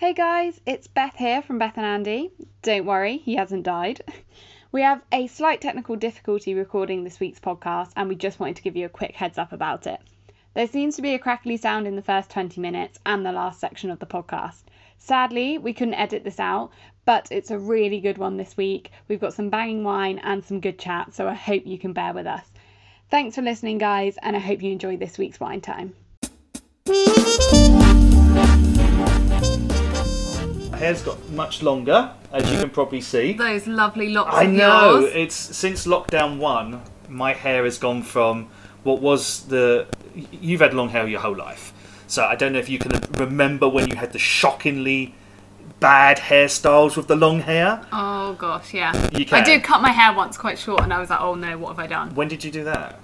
Hey guys, it's Beth here from Beth and Andy. Don't worry, he hasn't died. We have a slight technical difficulty recording this week's podcast, and we just wanted to give you a quick heads up about it. There seems to be a crackly sound in the first 20 minutes and the last section of the podcast. Sadly, we couldn't edit this out, but it's a really good one this week. We've got some banging wine and some good chat, so I hope you can bear with us. Thanks for listening, guys, and I hope you enjoyed this week's wine time. Hair's got much longer, as you can probably see. Those lovely locks I of know. yours. It's since lockdown one, my hair has gone from what was the. You've had long hair your whole life, so I don't know if you can remember when you had the shockingly bad hairstyles with the long hair. Oh gosh, yeah. You I did cut my hair once quite short, and I was like, oh no, what have I done? When did you do that?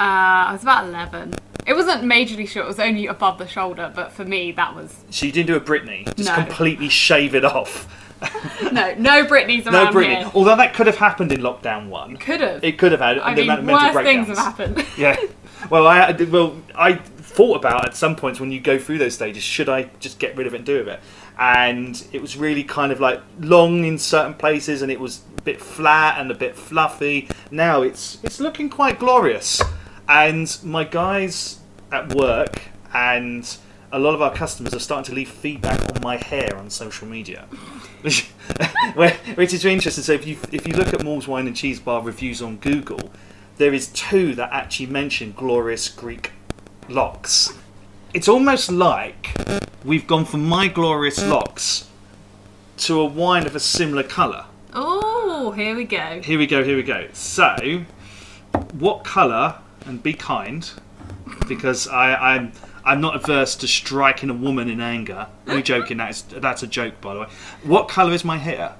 Uh, I was about 11. It wasn't majorly short, it was only above the shoulder, but for me, that was. So you didn't do a Britney, just No. completely shave it off. No, no Britney's around No Britney. here. Although that could have happened in lockdown one. Could have. It could have had I the mean, amount of mental worse things breakdowns. have happened. Yeah. Well, I well I thought about at some points when you go through those stages, should I just get rid of it and do with it? And it was really kind of like long in certain places, and it was a bit flat and a bit fluffy. Now it's it's looking quite glorious, and my guys at work and a lot of our customers are starting to leave feedback on my hair on social media. Which, which is really interesting. So if you if you look at Moores Wine and Cheese Bar reviews on Google, there is two that actually mention glorious Greek locks. It's almost like we've gone from my glorious locks to a wine of a similar colour. Oh, here we go. Here we go, here we go. So, what colour, and be kind, because I, I'm I'm not averse to striking a woman in anger. Only joking, that's that's a joke by the way. What colour is my hair?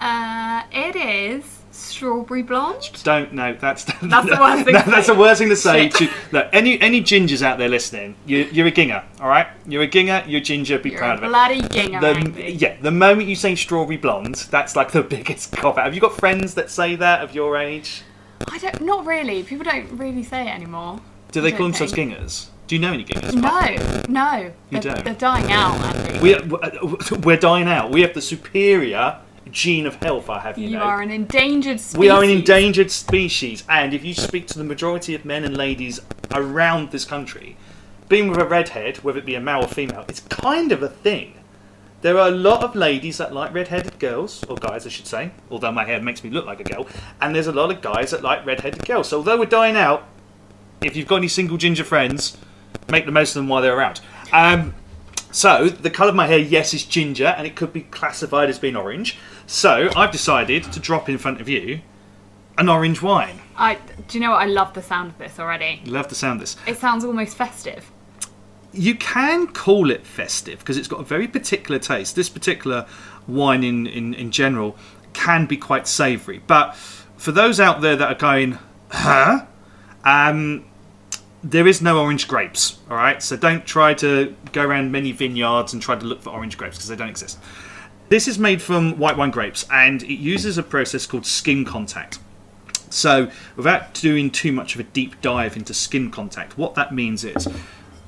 Uh, it is strawberry blonde. Don't know. That's That's the worst thing No, that's the worst thing to say. To, look, any any gingers out there listening, you, you're a ginger, all right? You're a ginger. You're ginger. Be You're proud of it. bloody ginger, The, yeah, the moment you say strawberry blonde, that's like the biggest cop out. Have you got friends that say that of your age? I don't. Not really. People don't really say it anymore. Do they I call don't themselves think. gingers? Do you know any gingers? No, no. You they're, don't? they're dying out. We uh, we're dying out. We have the superior gene of health. I have you, you know. are an endangered species. We are an endangered species, and if you speak to the majority of men and ladies around this country, being with a redhead, whether it be a male or female, it's kind of a thing. There are a lot of ladies that like red-headed girls, or guys, I should say. Although my hair makes me look like a girl, and there's a lot of guys that like red-headed girls. So although we're dying out, if you've got any single ginger friends, make the most of them while they're around. Um, so the colour of my hair, yes, is ginger, and it could be classified as being orange. So I've decided to drop in front of you an orange wine. I. Do you know what? I love the sound of this already. Love the sound of this. It sounds almost festive. You can call it festive because it's got a very particular taste. This particular wine, in, in, in general, can be quite savoury. But for those out there that are going, huh? Um, there is no orange grapes, all right? So don't try to go around many vineyards and try to look for orange grapes because they don't exist. This is made from white wine grapes and it uses a process called skin contact. So, without doing too much of a deep dive into skin contact, what that means is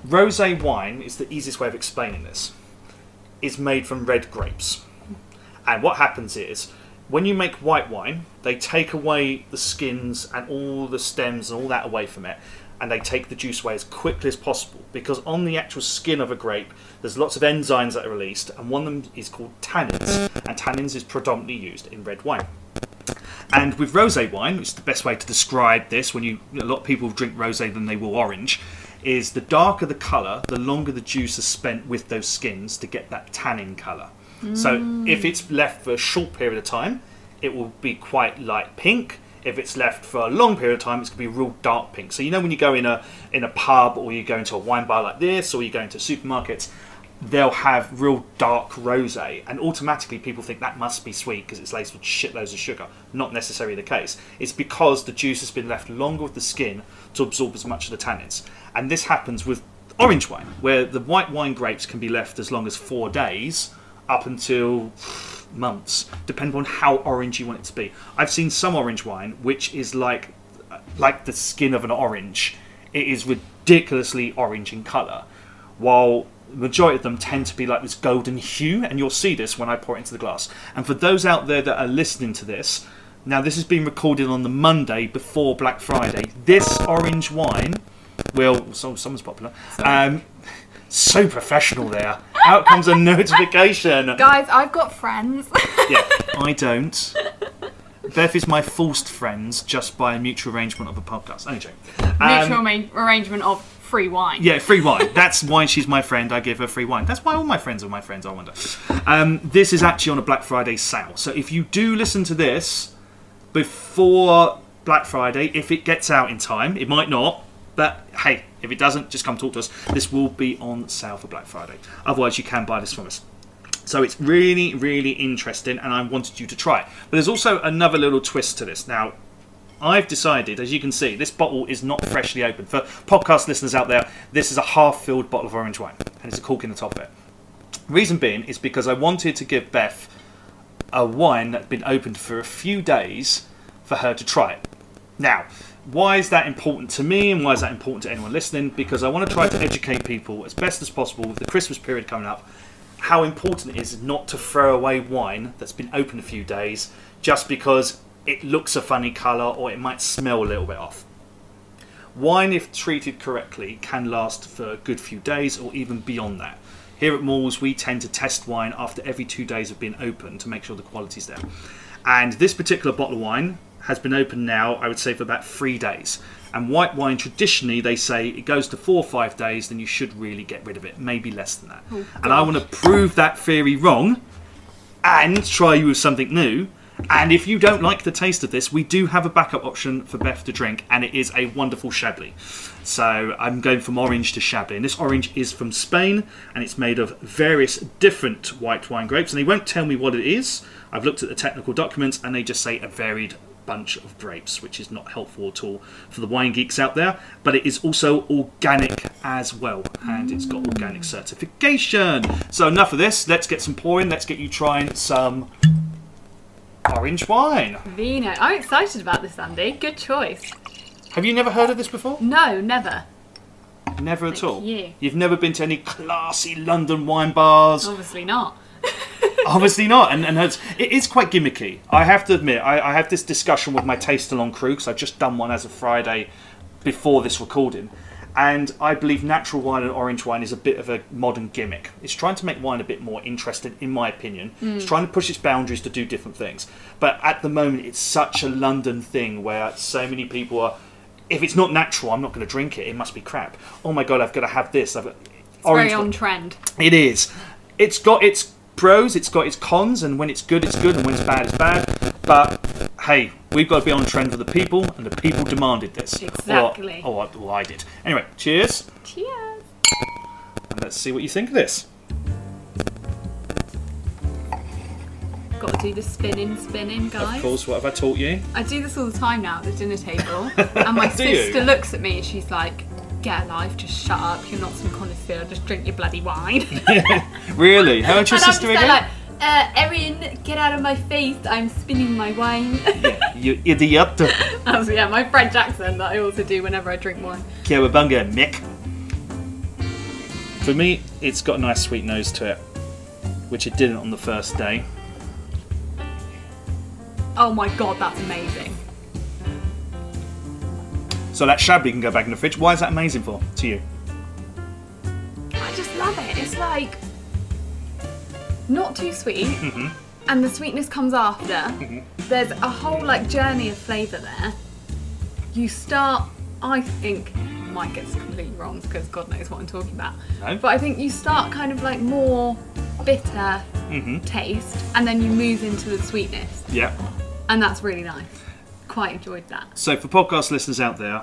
rosé wine is the easiest way of explaining this. Is made from red grapes. And what happens is when you make white wine, they take away the skins and all the stems and all that away from it, and they take the juice away as quickly as possible. Because on the actual skin of a grape, there's lots of enzymes that are released, and one of them is called tannins, and tannins is predominantly used in red wine. And with rosé wine, which is the best way to describe this, when you a lot of people drink rosé than they will orange, is the darker the colour, the longer the juice is spent with those skins to get that tannin colour. So if it's left for a short period of time, it will be quite light pink. If it's left for a long period of time, it's going to be real dark pink. So you know when you go in a in a pub or you go into a wine bar like this, or you go into supermarkets, they'll have real dark rosé, and automatically people think that must be sweet because it's laced with shitloads of sugar. Not necessarily the case. It's because the juice has been left longer with the skin to absorb as much of the tannins, and this happens with orange wine, where the white wine grapes can be left as long as four days, up until months, depending on how orange you want it to be. I've seen some orange wine which is like like the skin of an orange. It is ridiculously orange in colour, while the majority of them tend to be like this golden hue, and you'll see this when I pour it into the glass. And for those out there that are listening to this, now this has been recorded on the Monday before Black Friday. This orange wine will, so someone's popular. Um, so professional there. Out comes a notification. Guys, I've got friends. Yeah, I don't. Beth is my forced friends just by a mutual arrangement of a podcast. Only joke. Mutual ma- arrangement of free wine. Yeah, free wine. That's why she's my friend. I give her free wine. That's why all my friends are my friends, I wonder. Um, this is actually on a Black Friday sale. So if you do listen to this before Black Friday, if it gets out in time, it might not. But hey, if it doesn't, just come talk to us. This will be on sale for Black Friday. Otherwise, you can buy this from us. So it's really, really interesting, and I wanted you to try it. But there's also another little twist to this. Now, I've decided, as you can see, this bottle is not freshly opened. For podcast listeners out there, this is a half-filled bottle of orange wine, and it's a cork in the top of it. Reason being is because I wanted to give Beth a wine that had been opened for a few days for her to try it. Now, why is that important to me and why is that important to anyone listening? Because I want to try to educate people as best as possible with the Christmas period coming up how important it is not to throw away wine that's been open a few days just because it looks a funny colour or it might smell a little bit off. Wine, if treated correctly, can last for a good few days or even beyond that. Here at Malls, we tend to test wine after every two days of being open to make sure the quality's there. And this particular bottle of wine has been open now, I would say, for about three days. And white wine, traditionally, they say it goes to four or five days, then you should really get rid of it, maybe less than that. Oh, and I want to prove that theory wrong and try you with something new. And if you don't like the taste of this, we do have a backup option for Beth to drink, and it is a wonderful Chablis. So I'm going from orange to Chablis. And this orange is from Spain, and it's made of various different white wine grapes. And they won't tell me what it is. I've looked at the technical documents, and they just say a varied bunch of grapes, which is not helpful at all for the wine geeks out there. But it is also organic as well, and it's got organic certification. So enough of this. Let's get some pouring. Let's get you trying some orange wine. Vino. I'm excited about this, Andy. Good choice. Have you never heard of this before? No, never. Never at Thank all. you. You've never been to any classy London wine bars. Obviously not. Obviously not, and, and it's, it is quite gimmicky. I have to admit, I, I have this discussion with my taste along crew because I've just done one as of Friday before this recording, and I believe natural wine and orange wine is a bit of a modern gimmick. It's trying to make wine a bit more interesting, in my opinion. Hmm. It's trying to push its boundaries to do different things, but at the moment, it's such a London thing where so many people are. If it's not natural, I'm not going to drink it. It must be crap. Oh my god, I've got to have this. I've got It's very on trend. it is. It's got its pros, it's got its cons, and when it's good, it's good, and when it's bad, it's bad. But hey, we've got to be on trend for the people, and the people demanded this. Exactly. Oh, or, or, well, I did. Anyway, cheers, Cheers. and let's see what you think of this. Got to do the spinning, spinning, guys. Of course, what have I taught you? I do this all the time now at the dinner table, and my Do you? sister looks at me and she's like, "Get a life, just shut up. You're not some connoisseur. Just drink your bloody wine." Really? How old's your sister again? like, uh, Erin, get out of my face. I'm spinning my wine. yeah, you idiot. That's, yeah, my French accent that I also do whenever I drink wine. Cowabunga, Mick. For me, it's got a nice sweet nose to it, which it didn't on the first day. Oh my god, that's amazing. So that Chablis can go back in the fridge. Why is that amazing for to you? I just love it. It's like not too sweet, Mm-hmm. and the sweetness comes after. There's a whole like journey of flavour there. You start, I think, might get this completely wrong because God knows what I'm talking about. No. But I think you start kind of like more bitter Mm-hmm. taste, and then you move into the sweetness, Yeah. and that's really nice. Quite enjoyed that. So for podcast listeners out there,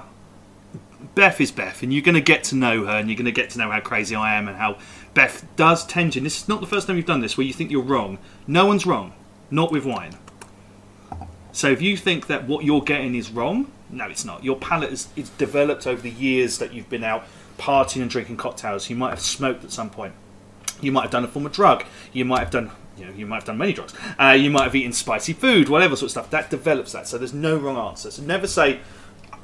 Beth is Beth, and you're going to get to know her, and you're going to get to know how crazy I am, and how Beth does tend to. This is not the first time you've done this where you think you're wrong. No one's wrong, not with wine. So if you think that what you're getting is wrong, no, it's not. Your palate is it's developed over the years that you've been out partying and drinking cocktails. You might have smoked at some point. You might have done a form of drug. You might have done, you know, you might have done many drugs. Uh, you might have eaten spicy food, whatever sort of stuff. That develops that. So there's no wrong answer. So never say,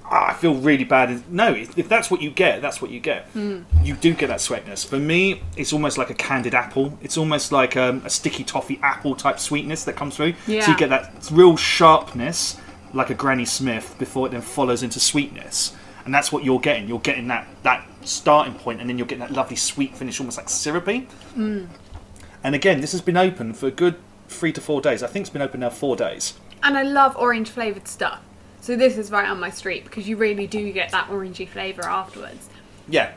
ah, I feel really bad. No, if that's what you get, that's what you get. You do get that sweetness. For me, it's almost like a candied apple. It's almost like um, a sticky toffee apple type sweetness that comes through. So you get that real sharpness, like a Granny Smith, before it then follows into sweetness. And that's what you're getting. You're getting that that starting point, and then you're getting that lovely sweet finish, almost like syrupy. And again, this has been open for a good three to four days. I think it's been open now four days. And I love orange flavoured stuff. So this is right on my street because you really do get that orangey flavour afterwards. Yeah,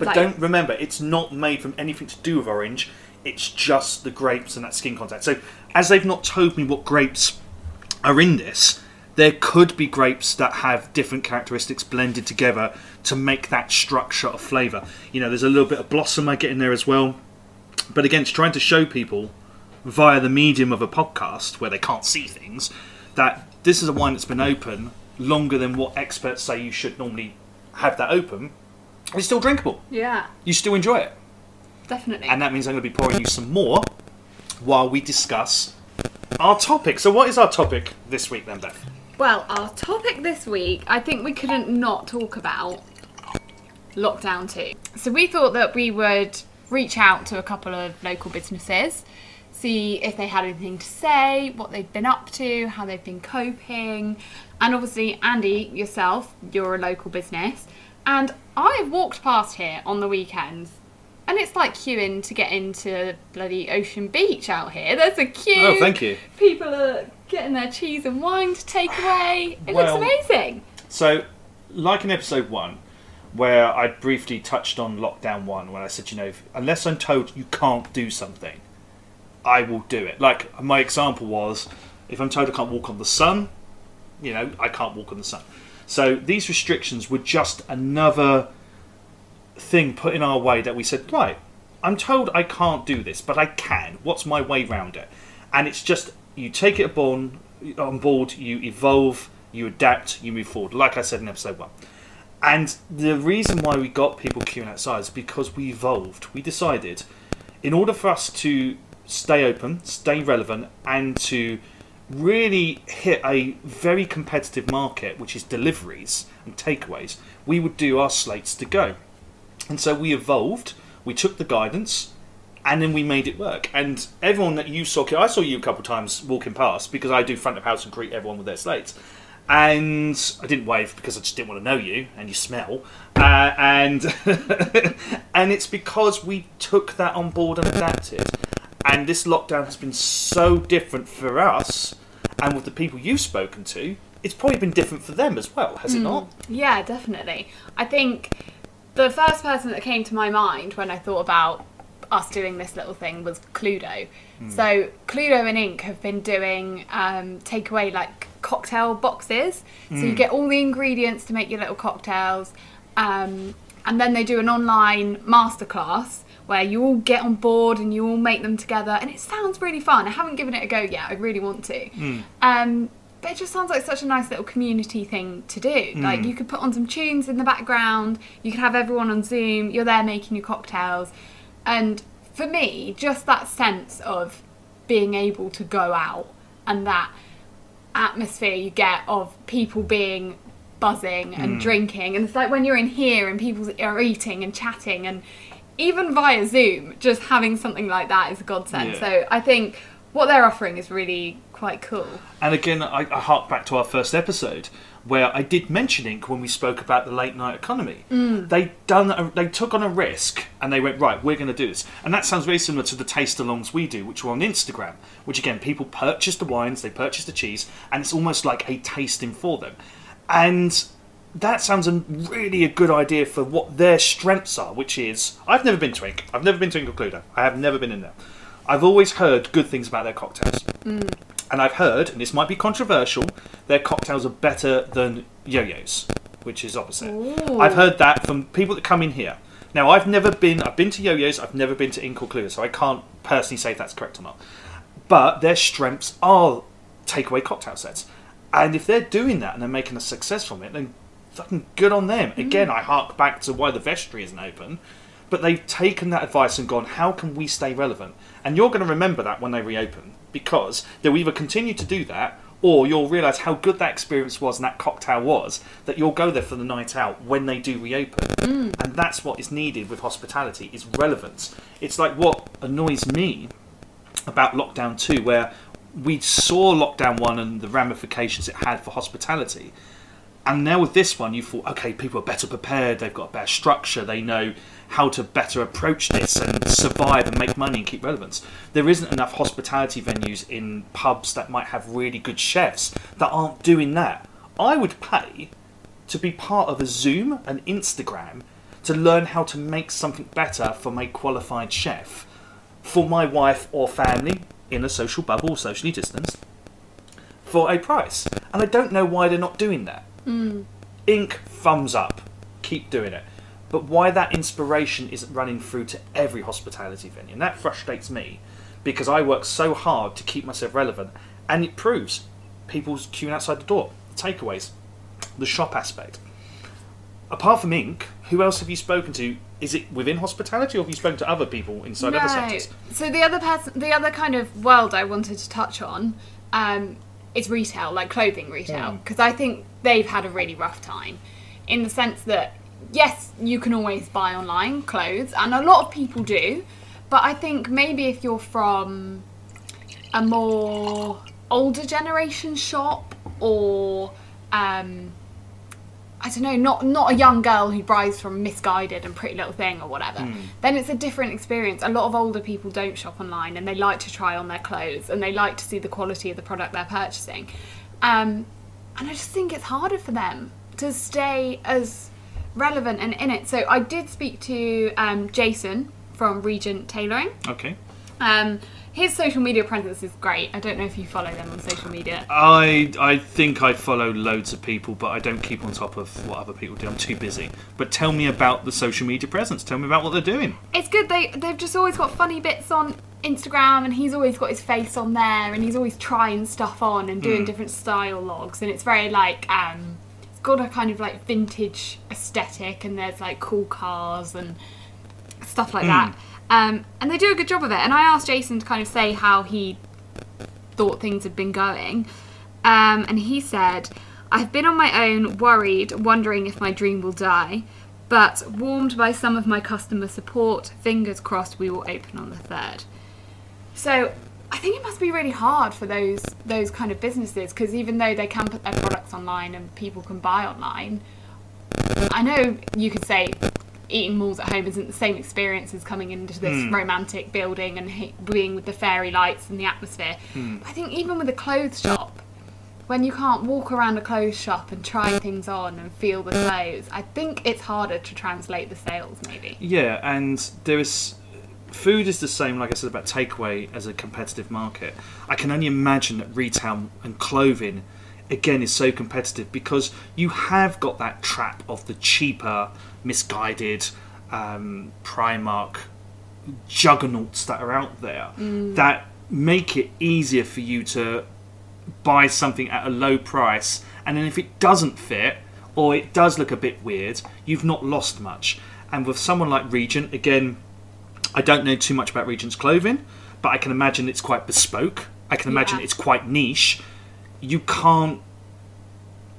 but Like- don't remember, it's not made from anything to do with orange. It's just the grapes and that skin contact. So, as they've not told me what grapes are in this, there could be grapes that have different characteristics blended together to make that structure of flavour. You know, there's a little bit of blossom I get in there as well. But again, it's trying to show people via the medium of a podcast where they can't see things that this is a wine that's been open longer than what experts say you should normally have that open. It's still drinkable. Yeah, You still enjoy it. definitely. And that means I'm going to be pouring you some more while we discuss our topic. So, what is our topic this week, then, Beth? Well, our topic this week, I think we couldn't not talk about lockdown two. So we thought that we would reach out to a couple of local businesses, see if they had anything to say, what they've been up to, how they've been coping. And obviously, Andy, yourself, you're a local business. And I've walked past here on the weekends. And it's like queuing to get into bloody Ocean Beach out here. There's a queue. Oh, thank you. People are getting their cheese and wine to take away. It Well- looks amazing. So, like in episode one, where I briefly touched on lockdown one, when I said, you know, unless I'm told you can't do something, I will do it. Like my example was, if I'm told I can't walk on the sun, you know, I can't walk on the sun. So these restrictions were just another thing put in our way that we said, right, I'm told I can't do this, but I can. What's my way round it? And it's just you take it on board, you evolve, you adapt, you move forward. Like I said in episode one. And the reason why we got people queuing outside is because we evolved. We decided, in order for us to stay open, stay relevant, and to really hit a very competitive market, which is deliveries and takeaways, we would do our slates to go. And so we evolved, we took the guidance, and then we made it work. And everyone that you saw, I saw you a couple of times walking past because I do front of house and greet everyone with their slates. And I didn't wave because I just didn't want to know you and you smell. Uh, and and it's because we took that on board and adapted. And this lockdown has been so different for us, and with the people you've spoken to, it's probably been different for them as well, has it not? Yeah, definitely. I think the first person that came to my mind when I thought about us doing this little thing was Cluedo. So Cluedo and Ink have been doing um, takeaway like cocktail boxes. So you get all the ingredients to make your little cocktails, um, and then they do an online masterclass where you all get on board and you all make them together, and it sounds really fun. I haven't given it a go yet. I really want to. Hmm. Um, but it just sounds like such a nice little community thing to do. Hmm. Like you could put on some tunes in the background, you could have everyone on Zoom, you're there making your cocktails. And for me, just that sense of being able to go out and that atmosphere you get of people being buzzing and hmm. drinking. And it's like when you're in here and people are eating and chatting and even via Zoom, just having something like that is a godsend. Yeah. So I think what they're offering is really quite cool. And again, I, I hark back to our first episode where I did mention Inc. when we spoke about the late night economy. Mm. They done a, they took on a risk and they went right. We're going to do this, and that sounds very similar to the taste alongs we do, which were on Instagram. Which again, people purchase the wines, they purchase the cheese, and it's almost like a tasting for them. And that sounds a, really a good idea for what their strengths are, which is I've never been to Inc. I've never been to Inc. Cluedo. I have never been in there. I've always heard good things about their cocktails. Mm. And I've heard, and this might be controversial, their cocktails are better than yo-yos, which is opposite. Ooh. I've heard that from people that come in here. Now, I've never been. I've been to yo-yos. I've never been to Ink Cluedo, so I can't personally say if that's correct or not. But their strengths are takeaway cocktail sets, and if they're doing that and they're making a success from it, then fucking good on them. Mm. Again, I hark back to why the vestry isn't open. But they've taken that advice and gone, how can we stay relevant? And you're going to remember that when they reopen, because they'll either continue to do that Or you'll realise how good that experience was and that cocktail was that you'll go there for the night out when they do reopen. Mm. And that's what is needed with hospitality is relevance. It's like what annoys me about lockdown 2 where we saw lockdown 1 and the ramifications it had for hospitality. And now with this one, you thought, okay, people are better prepared. They've got a better structure. They know how to better approach this and survive and make money and keep relevance. There isn't enough hospitality venues in pubs that might have really good chefs that aren't doing that. I would pay to be part of a Zoom, an Instagram, to learn how to make something better from a qualified chef for my wife or family in a social bubble, socially distanced, for a price. And I don't know why they're not doing that. Ink, thumbs up. Keep doing it. But why that inspiration isn't running through to every hospitality venue? And that frustrates me because I work so hard to keep myself relevant and it proves people's queuing outside the door, the takeaways, the shop aspect. Apart from Ink, who else have you spoken to? Is it within hospitality or have you spoken to other people inside other sectors? So the other person, the other kind of world I wanted to touch on, um, is retail, like clothing retail, because I think they've had a really rough time, in the sense that yes, you can always buy online clothes, and a lot of people do, but I think maybe if you're from a more older generation shop or um, I don't know, not not a young girl who buys from Missguided and Pretty Little Thing or whatever. Then it's a different experience. A lot of older people don't shop online and they like to try on their clothes and they like to see the quality of the product they're purchasing. Um, and I just think it's harder for them to stay as relevant and in it. So I did speak to um, Jason from Regent Tailoring. Okay. Um, his social media presence is great. I don't know if you follow them on social media. I I think I follow loads of people, but I don't keep on top of what other people do. I'm too busy. But tell me about the social media presence. Tell me about what they're doing. It's good. They they've just always got funny bits on Instagram, and he's always got his face on there, and he's always trying stuff on and doing different style logs, and it's very like um, it's got a kind of like vintage aesthetic, and there's like cool cars and stuff like that. Um, and they do a good job of it. And I asked Jason to kind of say how he thought things had been going. Um, and he said, I've been on my own, worried, wondering if my dream will die, but warmed by some of my customer support, fingers crossed we will open on the 3rd. So I think it must be really hard for those those kind of businesses because even though they can put their products online and people can buy online, I know you could say eating malls at home isn't the same experience as coming into this hmm. romantic building and he- being with the fairy lights and the atmosphere. Hmm. But I think even with a clothes shop, when you can't walk around a clothes shop and try hmm. things on and feel the clothes, I think it's harder to translate the sales maybe. Yeah, and there is food is the same, like I said about takeaway as a competitive market. I can only imagine that retail and clothing again is so competitive because you have got that trap of the cheaper, Missguided um, Primark juggernauts that are out there that make it easier for you to buy something at a low price. And then if it doesn't fit or it does look a bit weird you've not lost much. And with someone like regent again i don't know too much about regent's clothing but i can imagine it's quite bespoke. I can imagine Yeah. it's quite niche. You can't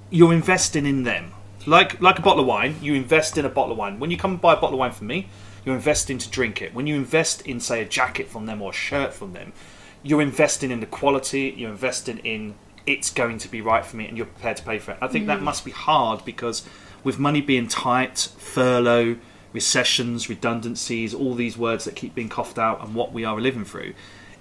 you're investing in them like like a bottle of wine you invest in a bottle of wine. When you come and buy a bottle of wine from me you're investing to drink it. When you invest in say a jacket from them or a shirt from them you're investing in the quality you're investing in it's going to be right for me and you're prepared to pay for it. I think that mm. must be hard because with money being tight furlough recessions redundancies all these words that keep being coughed out and what we are living through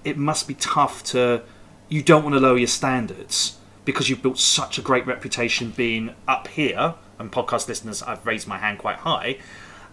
it must be tough to you don't want to lower your standards because you've built such a great reputation being up here and podcast listeners i've raised my hand quite high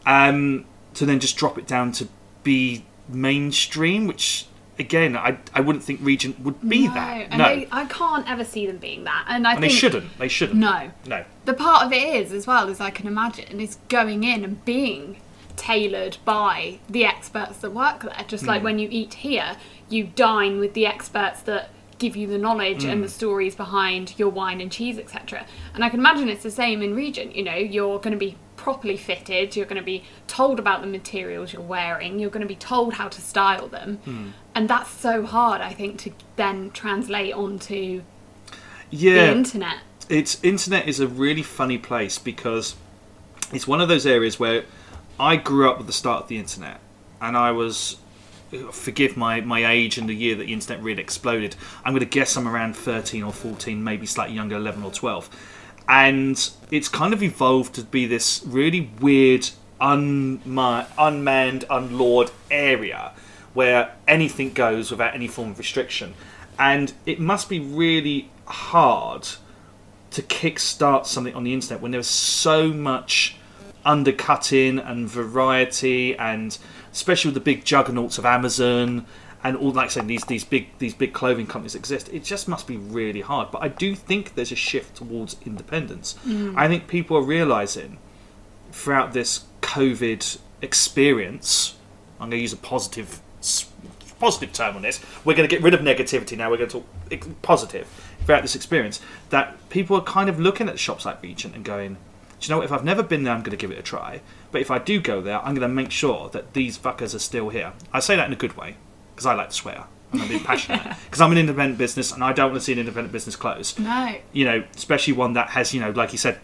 um, to then just drop it down to be mainstream which again i, I wouldn't think regent would be that and no they, I can't ever see them being that. And I and think they shouldn't they shouldn't No. no the part of it is as well as I can imagine is going in and being tailored by the experts that work there. Just like when you eat here, you dine with the experts that give you the knowledge and the mm. stories behind your wine and cheese, etc. And I can imagine it's the same in Regent. You know, you're going to be properly fitted. You're going to be told about the materials you're wearing. You're going to be told how to style them, hmm. and that's so hard. I think to then translate onto Yeah. the internet. it's internet is a really funny place because it's one of those areas where I grew up with the start of the internet, and I was forgive my, my age and the year that the internet really exploded. I'm going to guess I'm around 13 or 14, maybe slightly younger, 11 or 12. And it's kind of evolved to be this really weird, unma- unmanned, unlawed area where anything goes without any form of restriction. And it must be really hard to kickstart something on the internet when there's so much undercutting and variety and especially with the big juggernauts of Amazon and all like saying these these big these big clothing companies exist it just must be really hard but I do think there's a shift towards independence mm. I think people are realizing throughout this covid experience I'm going to use a positive term on this we're going to get rid of negativity now we're going to talk positive throughout this experience that people are kind of looking at shops like Regent and going do you know what? If I've never been there, I'm going to give it a try. But if I do go there, I'm going to make sure that these fuckers are still here. I say that in a good way because I like to swear and I'm being passionate because I'm an independent business and I don't want to see an independent business close. No. You know, especially one that has, you know, like you said,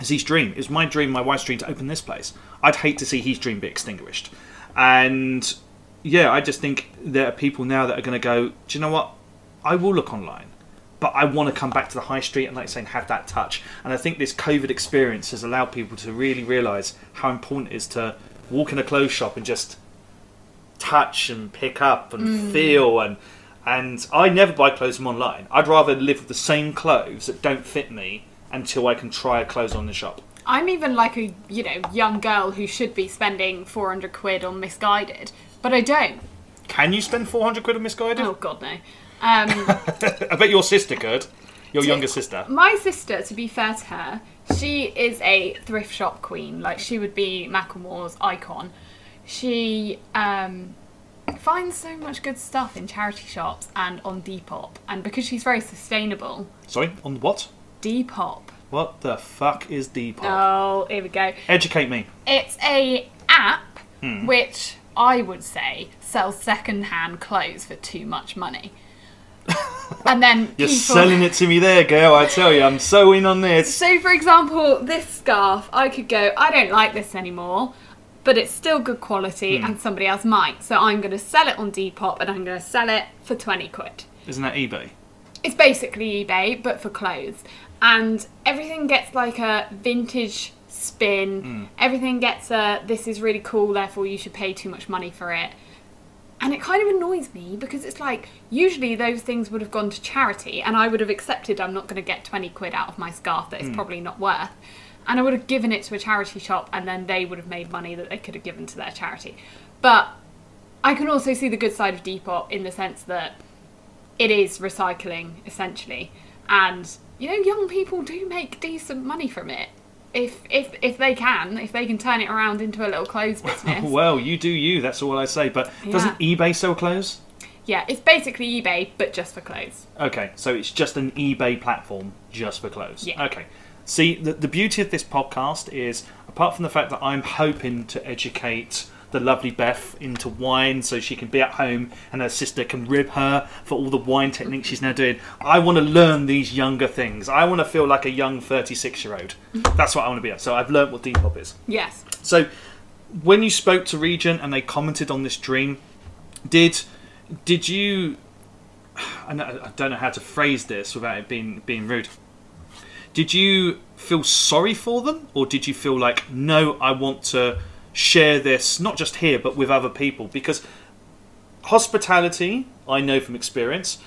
it's his dream. It was my dream, my wife's dream to open this place. I'd hate to see his dream be extinguished. And yeah, I just think there are people now that are going to go, do you know what? I will look online but I want to come back to the high street and, like saying, have that touch. And I think this COVID experience has allowed people to really realise how important it is to walk in a clothes shop and just touch and pick up and mm. feel and and I never buy clothes from online. I'd rather live with the same clothes that don't fit me until I can try a clothes on the shop. I'm even like a you know young girl who should be spending 400 quid on Missguided, but I don't. Can you spend 400 quid on Missguided? Oh God no. Um, I bet your sister could. Your younger sister. my sister, to be fair to her, she is a thrift shop queen. Like she would be Macklemore's icon. She um, finds so much good stuff in charity shops and on Depop, and because she's very sustainable, Sorry, on what? Depop. What the fuck is Depop? Oh, here we go. Educate me. It's a app Hmm. which I would say sells second-hand clothes for too much money. and then You're people... selling it to me there, girl. I tell you, I'm so in on this. So, for example, this scarf, I could go, I don't like this anymore, but it's still good quality Hmm. and somebody else might. So, I'm going to sell it on Depop and I'm going to sell it for 20 quid. Isn't that eBay? It's basically eBay, but for clothes. And everything gets like a vintage spin. Everything gets a this is really cool, therefore you should pay too much money for it. And it kind of annoys me because it's like usually those things would have gone to charity and I would have accepted I'm not going to get 20 quid out of my scarf that it's hmm. probably not worth. And I would have given it to a charity shop and then they would have made money that they could have given to their charity. But I can also see the good side of Depop in the sense that it is recycling essentially and you know young people do make decent money from it if if if they can if they can turn it around into a little clothes business Well, you do you. That's all I say. But doesn't eBay sell clothes? yeah it's basically ebay but just for clothes Okay, so it's just an eBay platform just for clothes. Yeah. Okay. See, the, the beauty of this podcast is, apart from the fact that I'm hoping to educate the lovely Beth into wine so she can be at home and her sister can rib her for all the wine techniques she's now doing, I want to learn these younger things. I want to feel like a young 36 year old. That's what I want to be. So I've learnt what Depop is. yes So, when you spoke to Regent and they commented on this dream, did did you? I, I don't know how to phrase this without it being being rude. Did you feel sorry for them, or did you feel like no, I want to share this not just here but with other people? Because hospitality, I know from experience,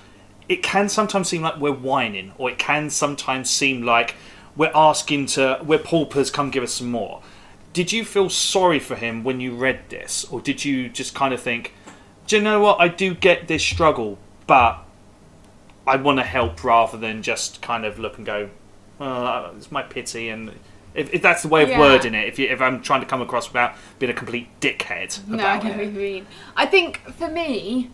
it can sometimes seem like we're whining, or it can sometimes seem like we're asking to, we're paupers, come give us some more. Did you feel sorry for him when you read this, or did you just kind of think, do you know what, I do get this struggle, but I want to help rather than just kind of look and go, oh, it's my pity, and if, if that's the way of Yeah. wording it, if, you, if I'm trying to come across without being a complete dickhead no i get it. mean i think for me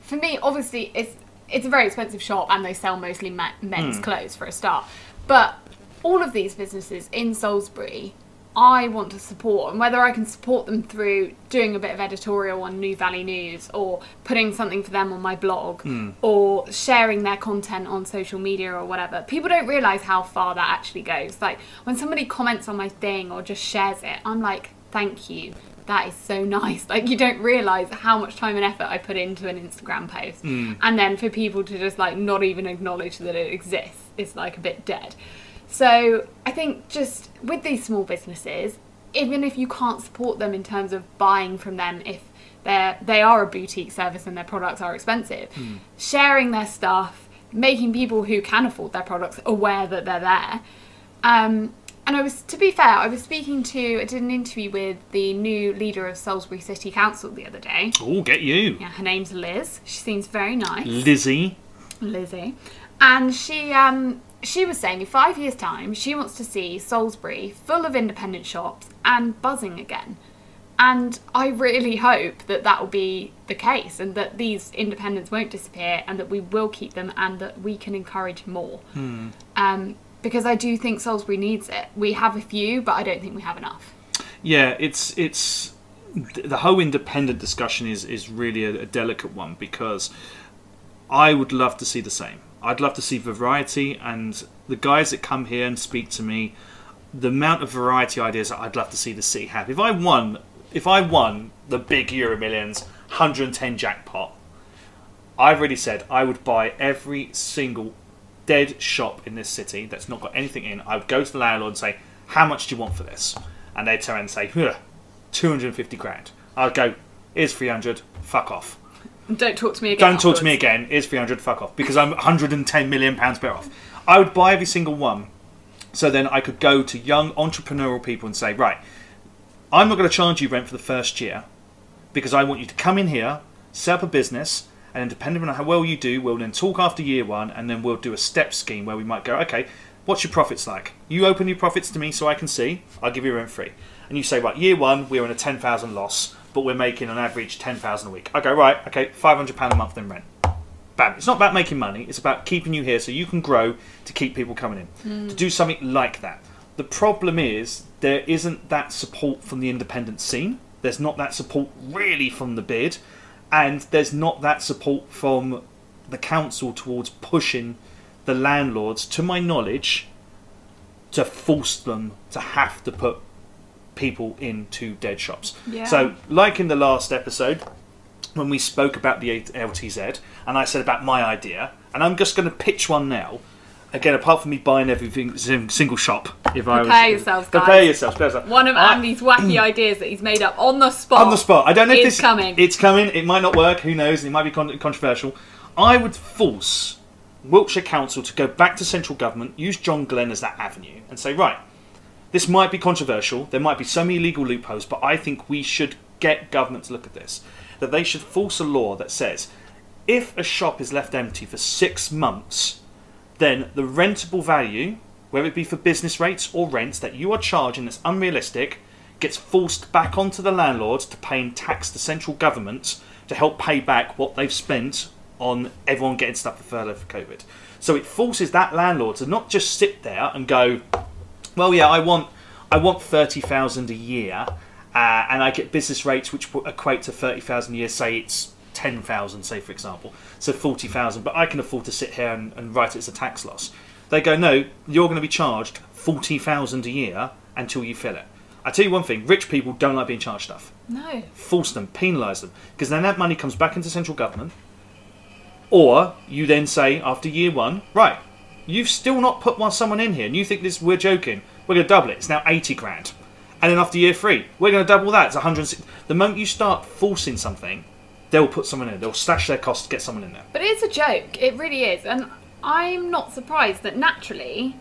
for me obviously it's it's a very expensive shop and they sell mostly men's hmm. clothes for a start but all of these businesses in salisbury I want to support and whether I can support them through doing a bit of editorial on New Valley News or putting something for them on my blog hmm. or sharing their content on social media or whatever. People don't realize how far that actually goes. Like when somebody comments on my thing or just shares it, I'm like, thank you. That is so nice. Like you don't realize how much time and effort I put into an Instagram post. Hmm. And then for people to just like not even acknowledge that it exists is like a bit dead. So I think just with these small businesses, even if you can't support them in terms of buying from them, if they're they are a boutique service and their products are expensive, sharing their stuff, making people who can afford their products aware that they're there. Um, and I was, to be fair, I was speaking to, I did an interview with the new leader of Salisbury City Council the other day. Oh, get you. Yeah, her name's Liz. She seems very nice. Lizzie. Lizzie, and she um she was saying in five years' time she wants to see Salisbury full of independent shops and buzzing again. And I really hope that that will be the case and that these independents won't disappear and that we will keep them and that we can encourage more. Um, because I do think Salisbury needs it. We have a few, but I don't think we have enough. Yeah, it's it's the whole independent discussion is is really a, a delicate one because I would love to see the same. I'd love to see variety and the guys that come here and speak to me, the amount of variety ideas that I'd love to see the city have. If I won, if I won the big Euro Millions 110 jackpot, I've already said I would buy every single dead shop in this city that's not got anything in. I would go to the landlord and say, "How much do you want for this?" And they'd turn and say, "Huh, 250 grand." I'd go, "Here's 300. Fuck off." Don't talk to me again. Don't talk to me again. Here's 300. Fuck off. Because I'm 110 million pounds better off. I would buy every single one. So then I could go to young entrepreneurial people and say, right, I'm not going to charge you rent for the first year because I want you to come in here, set up a business, and then depending on how well you do, we'll then talk after year one, and then we'll do a step scheme where we might go, okay, what's your profits like? You open your profits to me so I can see. I'll give you rent free. And you say, right, year one, we're in a 10,000 loss, but we're making on average 10,000 a week. I go, right, okay, 500 pound a month then rent. Bam. It's not about making money. It's about keeping you here so you can grow to keep people coming in. To hmm. do something like that. The problem is there isn't that support from the independent scene. There's not that support really from the bid, and there's not that support from the council towards pushing the landlords, to my knowledge, to force them to have to put people into dead shops. Yeah. So, like in the last episode, when we spoke about the LTZ, and I said about my idea, and I'm just going to pitch one now. Again, apart from me buying everything sing- single shop, if I was Prepare yourselves, guys. prepare yourselves. prepare yourselves. One of I- Andy's wacky ideas that he's made up on the spot. on the spot. I don't know if is this coming. It's coming. It might not work. Who knows? It might be con- controversial. I would force Wiltshire Council to go back to central government, use John Glen as that avenue, and say, right, this might be controversial. There might be so many legal loopholes, but I think we should get government to look at this. That they should force a law that says, if a shop is left empty for six months, then the rentable value, whether it be for business rates or rents that you are charging that's unrealistic, gets forced back onto the landlords to pay in tax to central government to help pay back what they've spent on everyone getting stuff for furlough for COVID. So it forces that landlord to not just sit there and go, well, yeah, I want I want thirty thousand a year, uh, and I get business rates which equate to thirty thousand a year. Say it's ten thousand, say for example, so forty thousand. But I can afford to sit here and, and write it as a tax loss. They go, no, you're going to be charged forty thousand a year until you fill it. I tell you one thing: rich people don't like being charged stuff. no. Force them, penalise them, because then that money comes back into central government. Or you then say after year one, right, you've still not put one someone in here, and you think this we're joking. We're going to double it. It's now eighty grand, and then after year three, we're going to double that. It's one hundred. The moment you start forcing something, they'll put someone in. They'll slash their costs to get someone in there. But it's a joke. It really is. And I'm not surprised that naturally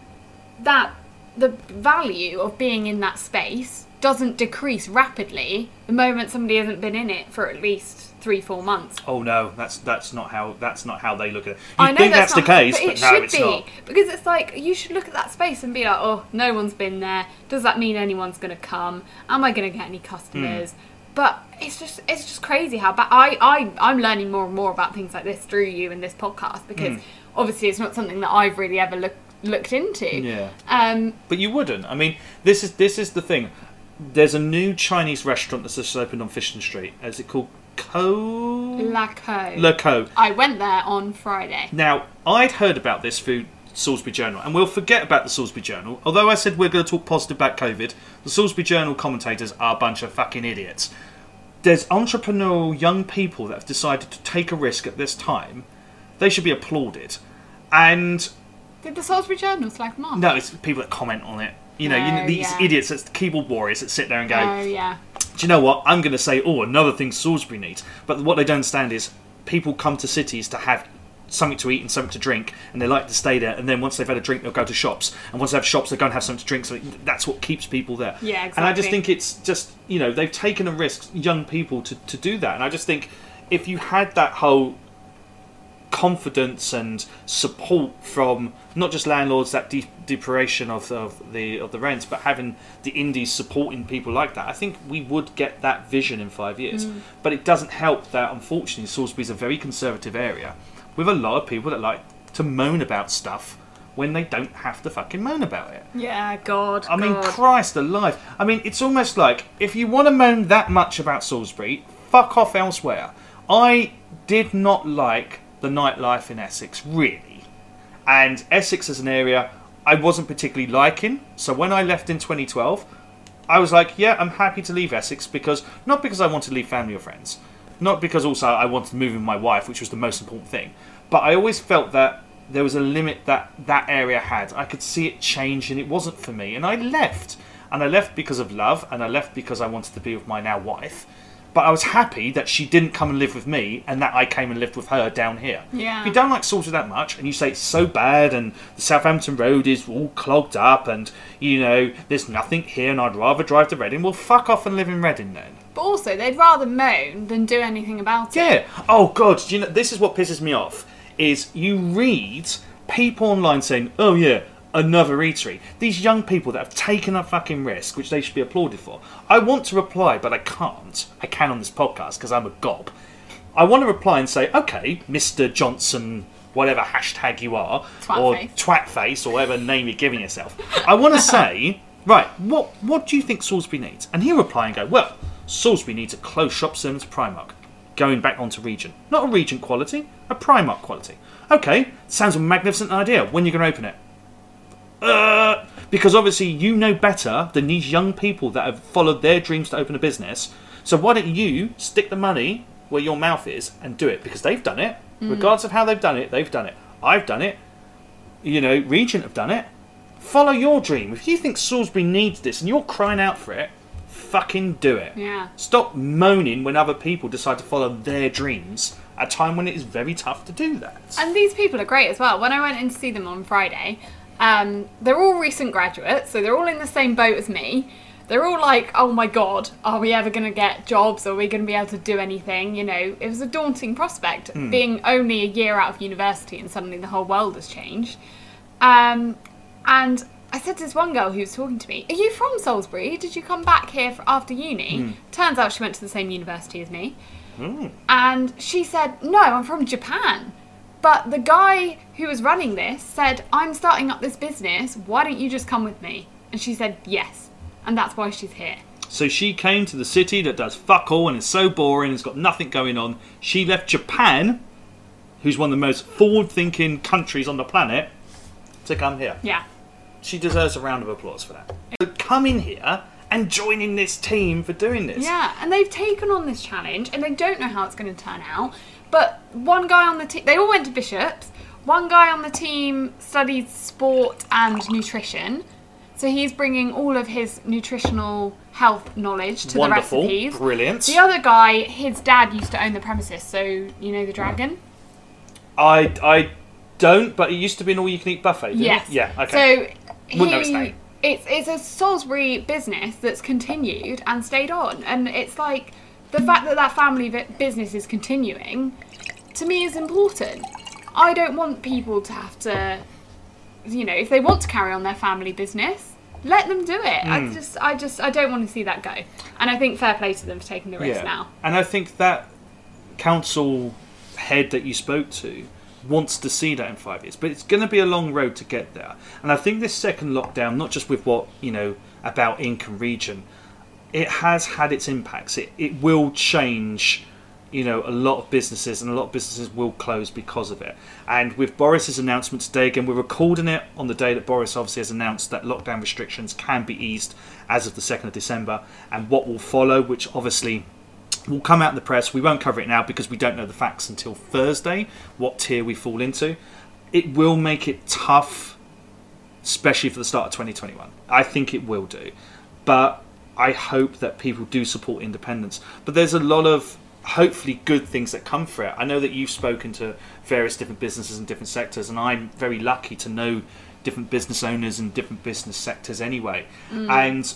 that the value of being in that space doesn't decrease rapidly the moment somebody hasn't been in it for at least three, four months. Oh no, that's that's not how that's not how they look at it. You I know think that's, not, the case, but but, it no, should it's be not. because it's like you should look at that space and be like, oh, no one's been there. Does that mean anyone's going to come? Am I going to get any customers? Hmm. But it's just it's just crazy how bad I I I'm learning more and more about things like this through you and this podcast because Hmm. obviously it's not something that I've really ever looked looked into. Yeah. Um, But you wouldn't. I mean, this is this is the thing. There's a new Chinese restaurant that's just opened on Fisherton Street. Is it called Co? Laco. Le Co. I went there on Friday. Now, I'd heard about this through Salisbury Journal, and we'll forget about the Salisbury Journal. Although I said we're going to talk positive about COVID, the Salisbury Journal commentators are a bunch of fucking idiots. There's entrepreneurial young people that have decided to take a risk at this time. They should be applauded. And Did the Salisbury Journal slag them off? no, it's people that comment on it. You know, you Oh, these yeah. idiots, that's keyboard warriors that sit there and go, Oh yeah. do you know what? I'm going to say, oh, another thing Salisbury needs. But what they don't understand is people come to cities to have something to eat and something to drink, and they like to stay there. And then once they've had a drink, they'll go to shops. And once they have shops, they go and have something to drink. So that's what keeps people there. Yeah, exactly. And I just think it's just, you know, they've taken a risk, young people, to, to do that. And I just think if you had that whole confidence and support from not just landlords that de- depreciation of, of the of the rents but having the indies supporting people like that I think we would get that vision in five years mm. but it doesn't help that unfortunately Salisbury's a very conservative area with a lot of people that like to moan about stuff when they don't have to fucking moan about it Yeah, God. I mean, Christ alive. I mean, it's almost like if you want to moan that much about Salisbury, fuck off elsewhere. I did not like the nightlife in Essex, really. And Essex as an area, I wasn't particularly liking. So when I left in 2012, I was like, yeah, I'm happy to leave Essex because, not because I want to leave family or friends, not because also I wanted to move with my wife, which was the most important thing, but I always felt that there was a limit that that area had. I could see it change and it wasn't for me. And I left. And I left because of love and I left because I wanted to be with my now wife. But I was happy that she didn't come and live with me and that I came and lived with her down here. Yeah. If you don't like Salisbury that much and you say it's so bad and the Southampton Road is all clogged up and, you know, there's nothing here and I'd rather drive to Reading, well, fuck off and live in Reading then. But also, they'd rather moan than do anything about it. Yeah. Oh God. Do you know this is what pisses me off is you read people online saying, "Oh yeah, another eatery." These young people that have taken a fucking risk, which they should be applauded for. I want to reply, but I can't. I can on this podcast because I'm a gob. I want to reply and say, "Okay, Mister Johnson." Whatever hashtag you are, or twat face, or whatever name you're giving yourself, I want to say, right, what what do you think Salisbury needs? And he'll reply and go, well, Salisbury needs a close shop similar to Primark going back onto Regent. Not a Regent quality, a Primark quality. Okay, sounds a magnificent idea. When are you going to open it? Uh, because obviously you know better than these young people that have followed their dreams to open a business. So why don't you stick the money where your mouth is and do it? Because they've done it. Regardless of how they've done it, they've done it. I've done it. You know, Regent have done it. Follow your dream. If you think Salisbury needs this and you're crying out for it, fucking do it. Yeah. Stop moaning when other people decide to follow their dreams at a time when it is very tough to do that. And these people are great as well. When I went in to see them on Friday, um, they're all recent graduates, so they're all in the same boat as me. They're all like, oh my god, are we ever going to get jobs? Are we going to be able to do anything? You know, it was a daunting prospect being only a year out of university and suddenly the whole world has changed. Um, and I said to this one girl who was talking to me, Are you from Salisbury? Did you come back here for, after uni? Turns out she went to the same university as me. And she said, No, I'm from Japan. But the guy who was running this said, I'm starting up this business. Why don't you just come with me? And she said, Yes. And that's why she's here. So she came to the city that does fuck all and is so boring, it's got nothing going on. She left Japan, who's one of the most forward thinking countries on the planet, to come here. Yeah. She deserves a round of applause for that. So coming here and joining this team for doing this. Yeah, and they've taken on this challenge and they don't know how it's going to turn out. But one guy on the team, they all went to Bishops. One guy on the team studied sport and nutrition. So he's bringing all of his nutritional health knowledge to Wonderful. the recipes. Brilliant. The other guy, his dad used to own the premises, so you know the dragon? I I don't, but it used to be an all you can eat buffet. Didn't Yes. It? Yeah, okay. So Wouldn't know its he- name. it's it's a Salisbury business that's continued and stayed on, and it's like the fact that that family vi- business is continuing to me is important. I don't want people to have to, you know, if they want to carry on their family business, let them do it. Hmm. I just, I just, I don't want to see that go. And I think fair play to them for taking the risk now. And I think that council head that you spoke to wants to see that in five years. But it's going to be a long road to get there. And I think this second lockdown, not just with what, you know, about Inc and region, it has had its impacts. It, it will change, you know, a lot of businesses and a lot of businesses will close because of it. And with Boris's announcement today, again, we're recording it on the day that Boris obviously has announced that lockdown restrictions can be eased as of the 2nd of December. And what will follow, which obviously will come out in the press. We won't cover it now because we don't know the facts until Thursday, what tier we fall into. It will make it tough, especially for the start of 2021. I think it will do. But I hope that people do support independence. But there's a lot of hopefully good things that come for it. I know that you've spoken to various different businesses in different sectors, and I'm very lucky to know different business owners and different business sectors anyway. Mm. And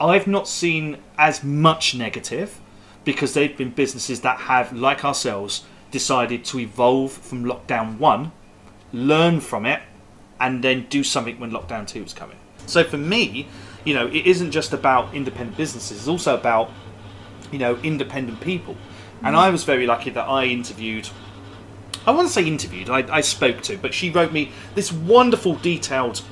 I've not seen as much negative because they've been businesses that have, like ourselves, decided to evolve from lockdown one, learn from it, and then do something when lockdown two is coming. So for me, you know, it isn't just about independent businesses, it's also about, you know, independent people. And I was very lucky that I interviewed I to say interviewed, I, I spoke to, but she wrote me this wonderful detailed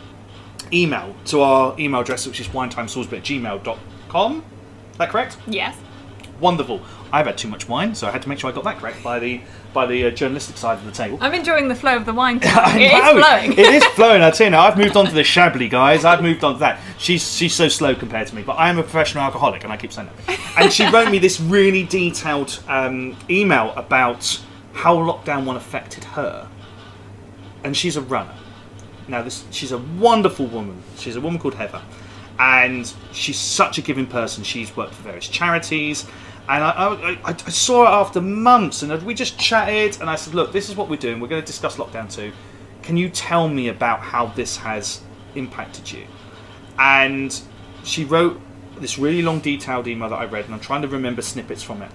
email to our email address, which is winetimesalisbury at gmail.com. Is that correct? Yes. Wonderful. I've had too much wine, so I had to make sure I got that correct by the by the uh, journalistic side of the table. I'm enjoying the flow of the wine. It is flowing. it is flowing. I tell you now, I've moved on to the Chablis, guys. I've moved on to that. She's she's so slow compared to me, but I am a professional alcoholic, and I keep saying that. And she wrote me this really detailed um, email about how lockdown one affected her, and she's a runner. Now, this she's a wonderful woman. She's a woman called Heather, and she's such a giving person. She's worked for various charities, and I, I, I, saw her after months, and we just chatted. And I said, "Look, this is what we're doing. We're going to discuss lockdown two. Can you tell me about how this has impacted you?" And she wrote this really long, detailed email that I read, and I'm trying to remember snippets from it,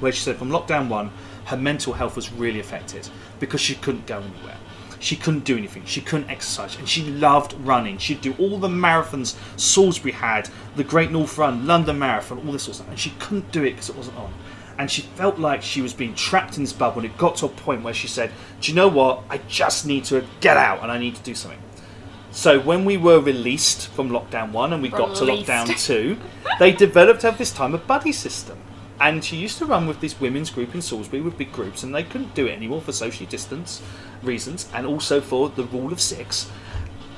where she said, "From lockdown one, her mental health was really affected because she couldn't go anywhere." She couldn't do anything. She couldn't exercise, and she loved running. She'd do all the marathons Salisbury had, the Great North Run, London Marathon, all this sort of stuff, and she couldn't do it because it wasn't on. And she felt like she was being trapped in this bubble. And it got to a point where she said, "Do you know what? I just need to get out, and I need to do something." So when we were released from lockdown one and we got to lockdown two, they developed over this time a buddy system. And she used to run with this women's group in Salisbury with big groups, and they couldn't do it anymore for social distance reasons and also for the rule of six.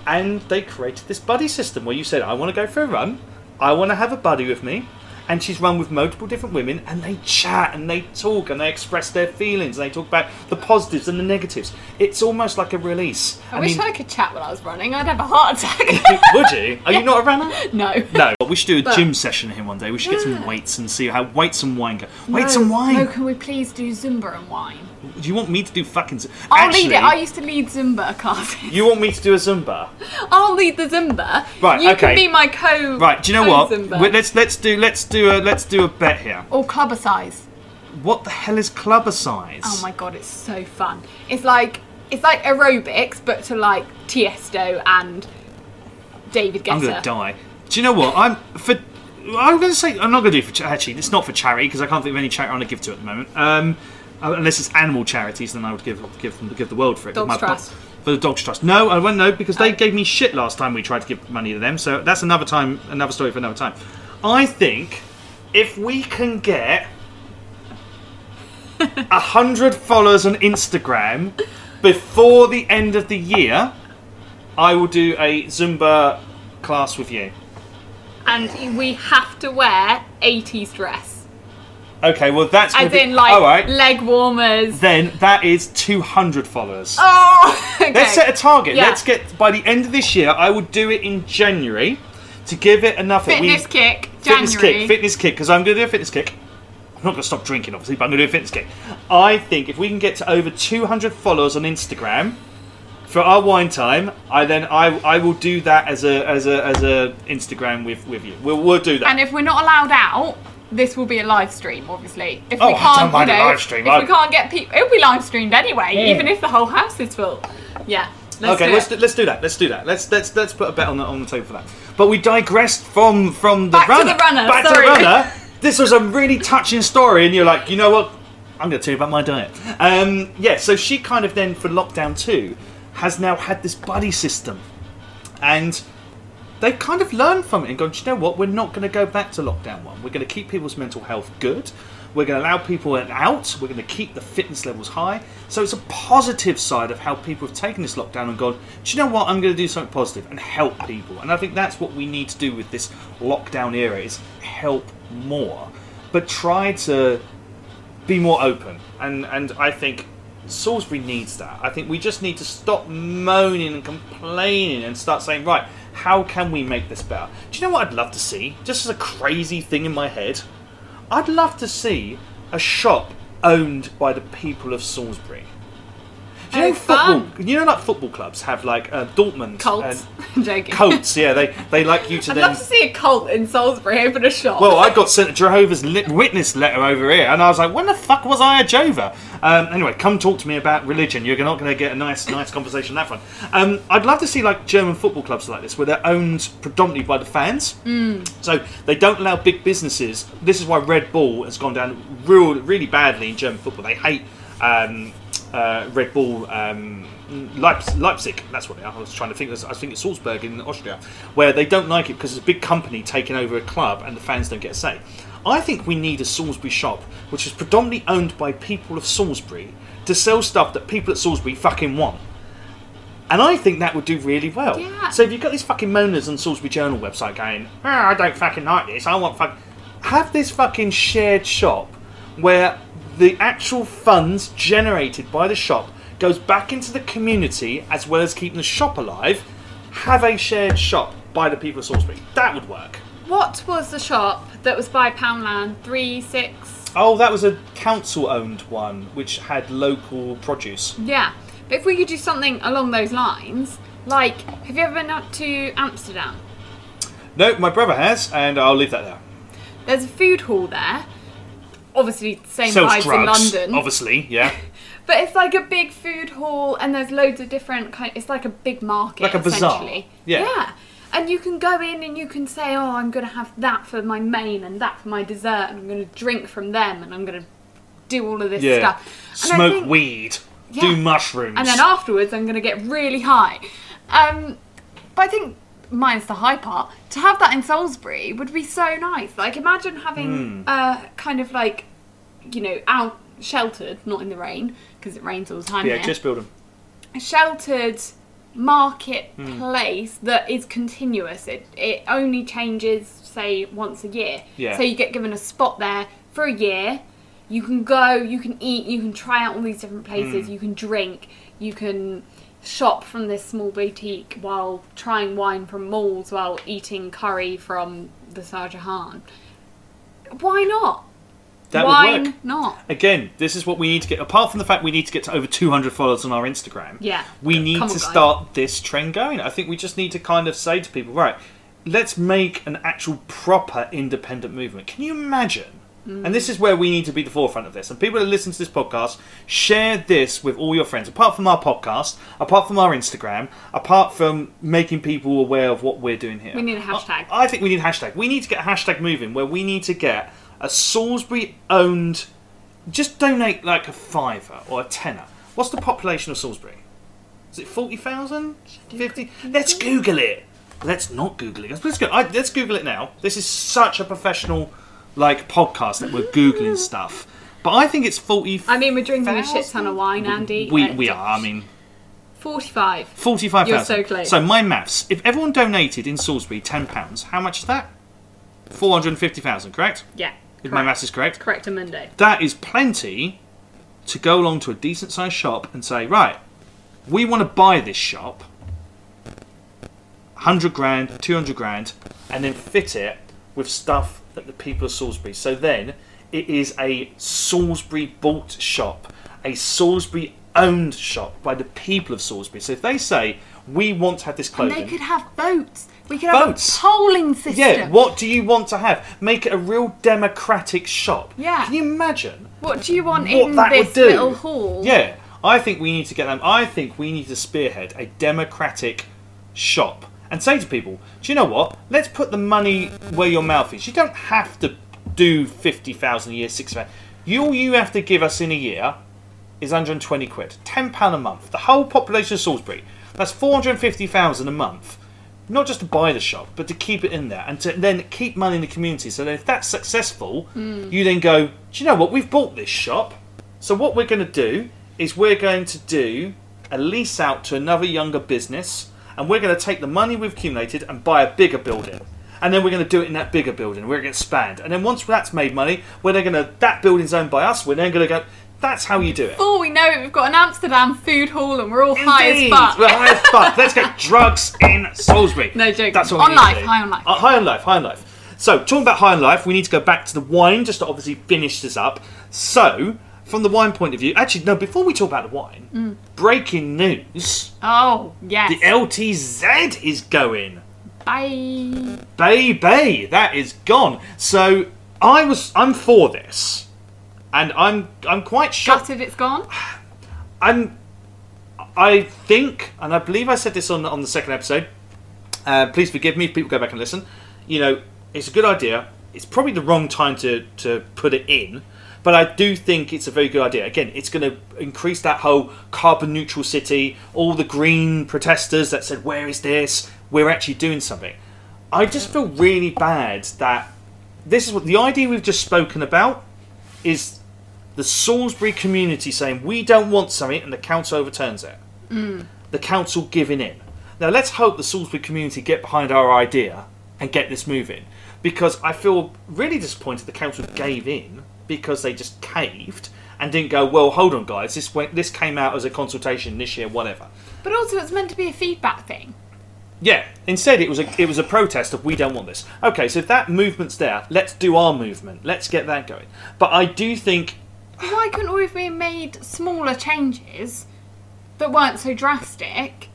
And they created this buddy system where you said, I want to go for a run, I want to have a buddy with me. And she's run with multiple different women, and they chat and they talk and they express their feelings. And they talk about the positives and the negatives. It's almost like a release. I, wish I could chat while I was running. I'd have a heart attack. Would you? Are you not a runner? no. No. We should do a But- gym session here one day. We should get some weights and see how weights and wine go. Weights No, and wine. No, can we please do Zumba and wine? Do you want me to do fucking? z- I'll Actually, lead it. I used to lead Zumba classes. you want me to do a Zumba? I'll lead the Zumba. Right, You okay. can be my co. Right. Do you know what? Wait, Let's let's do let's do a let's do a bet here. Or Clubbercise. What the hell is Clubbercise? Oh my god, it's so fun. It's like it's like aerobics, but to like Tiesto and David Guetta. I'm gonna die. Do you know what? I'm for. I'm gonna say I'm not gonna do it for cha- actually. It's not for charity because I can't think of any charity I want to give to at the moment. Um, Uh, unless it's animal charities, then I would give give them give the world for it. Dogs My- Trust. For the Dogs Trust. No, I won't know because they Oh. gave me shit last time we tried to give money to them. So that's another time, another story for another time. I think if we can get a hundred followers on Instagram before the end of the year, I will do a Zumba class with you. And we have to wear 80s dress. Okay, well that's As be, like all right. leg warmers. Then that is 200 followers. Oh, okay. Let's set a target. Yeah. Let's get by the end of this year. I will do it in January to give it enough. Fitness we, kick, Fitness January. kick. Fitness kick. Because I'm going to do a fitness kick. I'm not going to stop drinking, obviously, but I'm going to do a fitness kick. I think if we can get to over 200 followers on Instagram for our wine time, I then I I will do that as a as a as a Instagram with with you. We'll we'll do that. And if we're not allowed out, this will be a live stream, obviously. If Oh, we I can't, don't mind you a live stream. If I- we can't get people, it'll be live streamed anyway, Yeah. even if the whole house is full. Yeah. Let's okay, do let's do, let's do that. Let's do that. Let's let's let's put a bet on the on the table for that. But we digressed from from the Back to runner. the runner, Back sorry. to the runner. This was a really touching story, and you're like, you know what? I'm going to tell you about my diet. Um, yeah, so she kind of then, for lockdown two, has now had this buddy system. And they've kind of learned from it and gone, "Do you know what? We're not going to go back to lockdown one. We're going to keep people's mental health good. We're going to allow people out. We're going to keep the fitness levels high. So it's a positive side of how people have taken this lockdown and gone, do you know what? I'm going to do something positive and help people. And I think that's what we need to do with this lockdown era is help more, but try to be more open. And and I think Salisbury needs that. I think we just need to stop moaning and complaining and start saying, right, how can we make this better? Do you know what I'd love to see? Just as a crazy thing in my head, I'd love to see a shop owned by the people of Salisbury. Do you know football? fun. You know, like football clubs have like uh, Dortmund Colts. and Joking. Colts. Yeah, they they like you to I'd then. love to see a cult in Salisbury open a shop. Well, I got sent a Jehovah's Witness letter over here, and I was like, "When the fuck was I a Jehovah?" Um, anyway, come talk to me about religion. You're not going to get a nice, nice conversation on that front. Um, I'd love to see like German football clubs like this, where they're owned predominantly by the fans. So they don't allow big businesses. This is why Red Bull has gone down real, really badly in German football. They hate um, uh, Red Bull. Um, Leipzig, Leipzig, that's what they are. I was trying to think. I think it's Salzburg in Austria, where they don't like it because it's a big company taking over a club and the fans don't get a say. I think we need a Salisbury shop, which is predominantly owned by people of Salisbury, to sell stuff that people at Salisbury fucking want. And I think that would do really well. Yeah. So if you've got these fucking moaners on Salisbury Journal website going, oh, I don't fucking like this, I want fuck. Have this fucking shared shop where the actual funds generated by the shop goes back into the community as well as keeping the shop alive. Have a shared shop by the people of Salisbury. That would work. What was the shop that was by Poundland? Three, six? Oh, that was a council owned one which had local produce. Yeah. But if we could do something along those lines, like, have you ever been up to Amsterdam? No, my brother has, and I'll leave that there. There's a food hall there. Obviously, same Sells vibes drugs, in London. obviously, yeah. But it's like a big food hall, and there's loads of different kind. It's like a big market, Like a bazaar. essentially. Yeah. Yeah. And you can go in and you can say, "Oh, I'm going to have that for my main and that for my dessert, and I'm going to drink from them, and I'm going to do all of this Yeah. stuff." And I Smoke think- weed. Yeah. Do mushrooms. and then afterwards I'm going to get really high. Um, but I think minus the high part to have that in Salisbury would be so nice. Like imagine Hmm. having uh, kind of like you know out sheltered, not in the rain because it rains all the time yeah, here. just build them. a sheltered marketplace that is continuous. It it only changes say once a year. Yeah. So you get given a spot there for a year. You can go, you can eat, you can try out all these different places, Hmm. you can drink, you can shop from this small boutique while trying wine from malls while eating curry from the Shah Jahan. Why not? That Why would work. not? Again, this is what we need to get. Apart from the fact we need to get to over 200 followers on our Instagram, Yeah. we need Come to guys. start this trend going. I think we just need to kind of say to people, right, let's make an actual proper independent movement. Can you imagine? Mm. And this is where we need to be the forefront of this. And people that listen to this podcast, share this with all your friends. Apart from our podcast, apart from our Instagram, apart from making people aware of what we're doing here. We need a hashtag. I, I think we need a hashtag. We need to get a hashtag moving where we need to get a Salisbury owned just donate like a fiver or a tenner. What's the population of Salisbury? Is it 40,000? 50? Let's Google it. Let's not Google it. Let's go. I, let's Google it now. This is such a professional like podcast that we're Googling stuff. But I think it's 40. I mean, we're drinking a shit ton of wine, Andy. we, Uh, we are. I mean, 45. 45,000. You're so close. So my maths. If everyone donated in Salisbury £10, how much is that? 450,000, correct? Yeah. If my correct. maths is correct. Correct on Monday. that is plenty to go along to a decent sized shop and say, right, we want to buy this shop, 100 grand, 200 grand, and then fit it with stuff that the people of Salisbury. So then it is a Salisbury bought shop, a Salisbury owned shop by the people of Salisbury. So if they say, we want to have this And clothing. they could have votes. We could have Votes. a polling system. yeah, what do you want to have? Make it a real democratic shop. Yeah. Can you imagine? What do you want in that this little hall? Yeah, I think we need to get them. I think we need to spearhead a democratic shop and say to people, do you know what? Let's put the money where your mouth is. You don't have to do fifty thousand a year, six. You all you have to give us in a year is 120 quid, 10 pound a month. The whole population of Salisbury. That's 450,000 a month. Not just to buy the shop, but to keep it in there and to then keep money in the community. So that if that's successful, mm. you then go, do you know what? We've bought this shop. So what we're going to do is we're going to do a lease out to another younger business, and we're going to take the money we've accumulated and buy a bigger building. And then we're going to do it in that bigger building. We're going to expand. And then once that's made money, we're then going to that building's owned by us. We're then going to go. That's how you do it. Before we know it, we've got an Amsterdam food hall and we're all high as fuck. We're high as fuck. Let's get drugs in Salisbury. No joke. That's what On life, high on life. Uh, high on life, high on life. So, talking about high on life, we need to go back to the wine just to obviously finish this up. So, from the wine point of view, actually, no, before we talk about the wine, Mm. breaking news Oh, yes. the LTZ is going. Bye. Baby, that is gone. So, I was, I'm for this. And I'm, I'm quite shocked. Gutted it's gone. I'm. I think, and I believe I said this on on the second episode. Uh, please forgive me if people go back and listen. You know, it's a good idea. It's probably the wrong time to to put it in, but I do think it's a very good idea. Again, it's going to increase that whole carbon neutral city. All the green protesters that said, "Where is this?" We're actually doing something. I just feel really bad that this is what the idea we've just spoken about is the Salisbury community saying we don't want something and the council overturns it. Mm. The council giving in. Now let's hope the Salisbury community get behind our idea and get this moving because I feel really disappointed the council gave in because they just caved and didn't go well hold on guys this went this came out as a consultation this year whatever. But also, it's meant to be a feedback thing. yeah instead it was a it was a protest of we don't want this. Okay so if that movement's there let's do our movement. Let's get that going. But I do think Why couldn't we have made smaller changes that weren't so drastic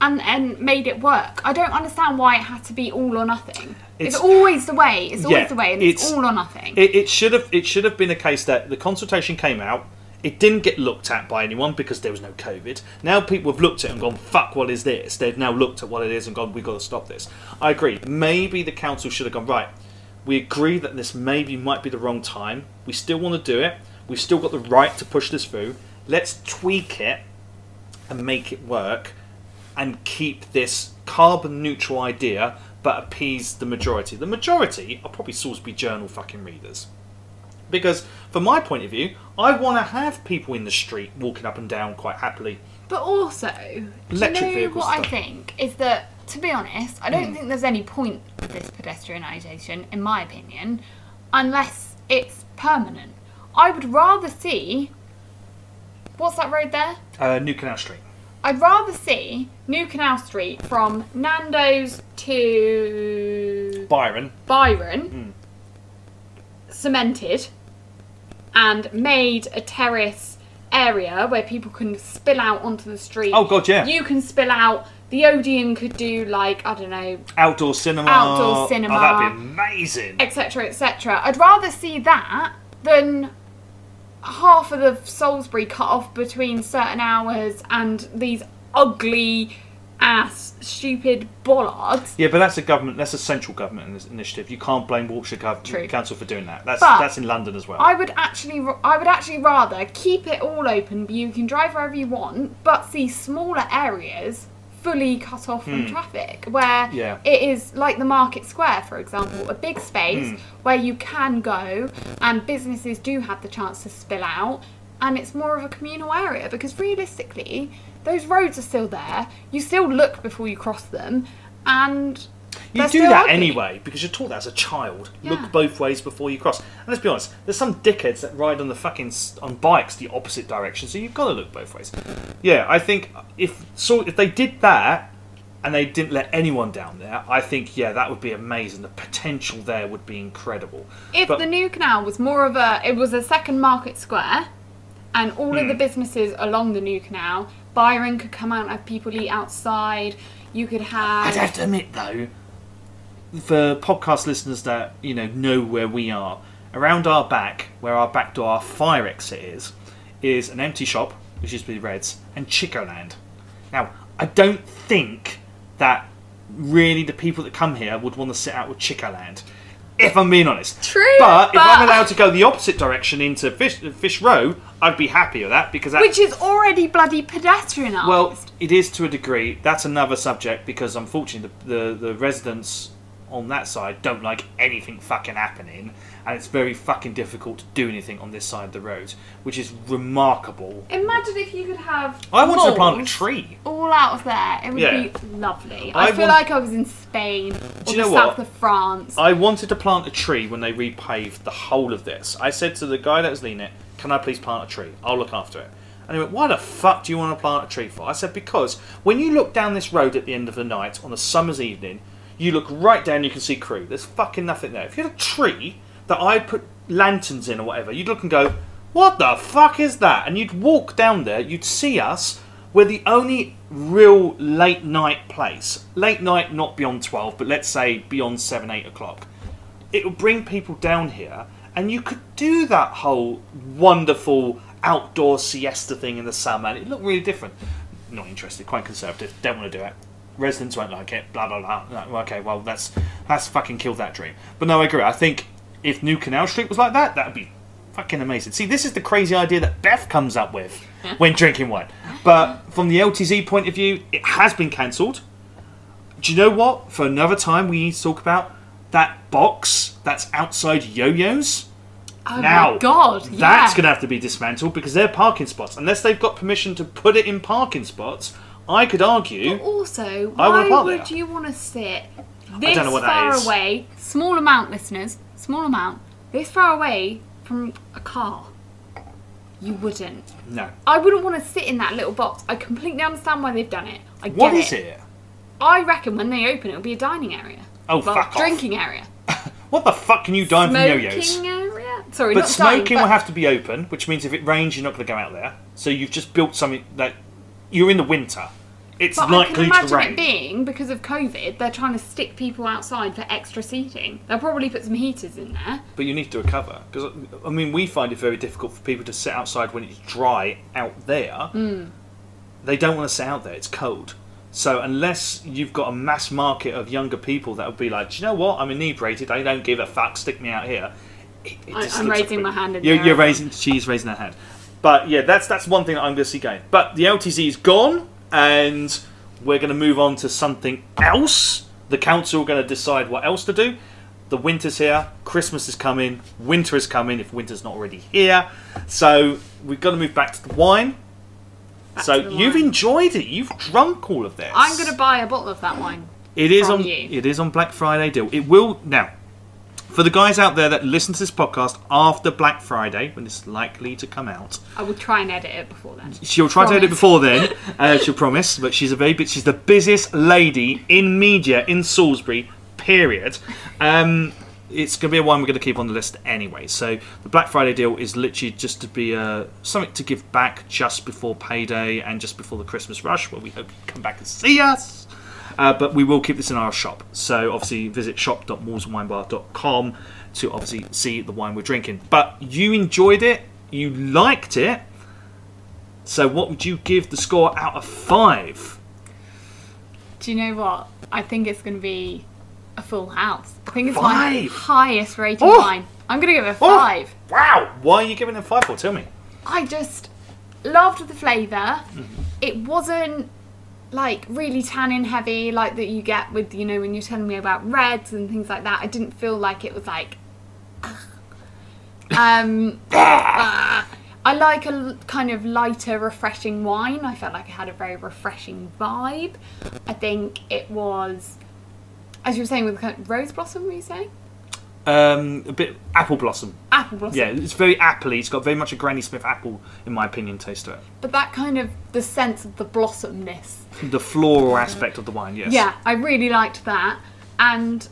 and, and made it work? I don't understand why it had to be all or nothing. It's, It's- always the way. It's always Yeah, the way, and it's, it's- all or nothing. It, it should have it should have been a case that the consultation came out. It didn't get looked at by anyone because there was no COVID. Now people have looked at it and gone, "Fuck, what is this?" They've now looked at what it is and gone, "We've got to stop this." I agree. Maybe the council should have gone right. We agree that this maybe might be the wrong time. We still want to do it. We've still got the right to push this through. Let's tweak it and make it work and keep this carbon neutral idea but appease the majority. The majority are probably Salisbury Journal fucking readers. Because from my point of view, I want to have people in the street walking up and down quite happily. But also, Electric you know what I think is that, to be honest, I don't Hmm. think there's any point of this pedestrianisation, in my opinion, unless it's permanent. I would rather see. What's that road there? Uh, New Canal Street. I'd rather see New Canal Street from Nando's to Byron. Byron Hmm. cemented and made a terrace area where people can spill out onto the street. Oh, God, yeah. You can spill out. The Odeon could do like I don't know, Outdoor cinema. Outdoor cinema. Oh, that'd be amazing. etc., etc. I'd rather see that than half of the Salisbury cut off between certain hours and these ugly ass stupid bollards. Yeah, but that's a government. That's a central government initiative. You can't blame Wiltshire True. Council for doing that. That's But that's in London as well. I would actually, I would actually rather keep it all open. You can drive wherever you want, but see smaller areas fully cut off from traffic, where. Yeah. it is like the Market Square, for example, a big space Hmm. where you can go, and businesses do have the chance to spill out, and it's more of a communal area because realistically, those roads are still there. You still look before you cross them, and You do that ugly. anyway because you're taught that as a child. Yeah. Look both ways before you cross. And let's be honest, there's some dickheads that ride on the fucking on bikes the opposite direction, so you've got to look both ways. Yeah, I think if so, if they did that and they didn't let anyone down there, I think yeah, that would be amazing. The potential there would be incredible. If But- the new canal was more of a, it was a second market square, and all Hmm. of the businesses along the new canal, Byron could come out and have people eat outside. You could have. I'd have to admit though, for podcast listeners that you know know where we are, around our back, where our back door, our fire exit is, is an empty shop, which used to be Reds, and Chicoland. Now, I don't think that really the people that come here would want to sit out with Chicoland. If I'm being honest. True, But, if but- I'm allowed to go the opposite direction into Fish Fish Row, I'd be happy with that because that, Which is already bloody pedestrianised. well, it is to a degree. That's another subject because unfortunately the, the, the residents on that side don't like anything fucking happening, and it's very fucking difficult to do anything on this side of the road, which is remarkable. imagine if you could have. I wanted to plant a malls tree. all out of there. It would Yeah. be lovely. I, I feel want- like I was in Spain or you the know south what? of France. I wanted to plant a tree when they repaved the whole of this. I said to the guy that was leading it, "Can I please plant a tree? I'll look after it." And he went, "Why the fuck do you want to plant a tree for?" I said, "Because when you look down this road at the end of the night on a summer's evening, you look right down, you can see crew. There's fucking nothing there. If you had a tree that I put lanterns in or whatever, you'd look and go, "What the fuck is that?" And you'd walk down there, you'd see us. We're the only real late night place. Late night, not beyond 12, but let's say beyond 7, 8 o'clock it would bring people down here and you could do that whole wonderful outdoor siesta thing in the summer and it looked really different not interested quite conservative don't want to do it residents won't like it blah blah blah No, okay well that's that's fucking killed that dream but no i agree i think if new canal street was like that that would be fucking amazing see this is the crazy idea that beth comes up with when drinking wine but from the ltz point of view it has been cancelled do you know what? For another time, we need to talk about that box that's outside Yo-Yo's. oh now, my god! that's yeah. going to have to be dismantled because they're parking spots. Unless they've got permission to put it in parking spots, I could argue. Also, I wanna why would there. you want to sit this know what that far is. away? Small amount, listeners. Small amount. This far away from a car. You wouldn't. No. I wouldn't want to sit in that little box. I completely understand why they've done it. I get What is it? I reckon when they open, it'll be a dining area. Oh, well, fuck off. drinking area. What the fuck can you dine from Yo-Yo's? Smoking area. Sorry, But not smoking dining, will but have to be open, which means if it rains, you're not going to go out there. So you've just built something that you're in the winter. It's But I can likely to imagine rain. it being because of COVID, they're trying to stick people outside for extra seating. They'll probably put some heaters in there. But you need to recover because I mean we find it very difficult for people to sit outside when it's dry out there. Hmm. They don't want to sit out there; it's cold. So unless you've got a mass market of younger people that would be like, Do you know what? I'm inebriated. I don't give a fuck. Stick me out here. It, it I, I'm raising like- my hand You're, you're raising. She's raising her hand. But yeah, that's that's one thing that I'm going to see going. But the LTZ is gone, and we're going to move on to something else. The council are going to decide what else to do. The winter's here, Christmas is coming, winter is coming if winter's not already here. So we've got to move back to the wine. Back so to the you've wine. enjoyed it. You've drunk all of this. I'm going to buy a bottle of that wine. It is from on. you. It is on Black Friday deal. It will now. For the guys out there that listen to this podcast after Black Friday, when it's likely to come out, I will try and edit it before then. She'll try to edit it before then. Uh, she'll promise, but she's a very bit. She's the busiest lady in media in Salisbury. Period. Um, it's going to be a one we're going to keep on the list anyway. So the Black Friday deal is literally just to be uh, something to give back just before payday and just before the Christmas rush, where we hope you come back and see us. Uh, but we will keep this in our shop. So obviously visit shop.moresandwinebar.com to obviously see the wine we're drinking. But you enjoyed it, you liked it. So what would you give the score out of five? Do you know what? I think it's going to be a full house. I think it's my highest rated Oh! wine. I'm going to give it a Oh! five. Wow! Why are you giving it a five for? Tell me. I just loved the flavour. Mm-hmm. It wasn't like really tannin heavy like that you get with you know when you're telling me about reds and things like that. I didn't feel like it was like. um, ah. I like a l- kind of lighter, refreshing wine. I felt like it had a very refreshing vibe. I think it was, as you were saying, with kind of rose blossom. Were you saying Um, a bit apple blossom. apple blossom? Yeah, it's very appley. It's got very much a Granny Smith apple, in my opinion, taste to it. But that kind of the sense of the blossomness The floral aspect of the wine, yes. Yeah, I really liked that, and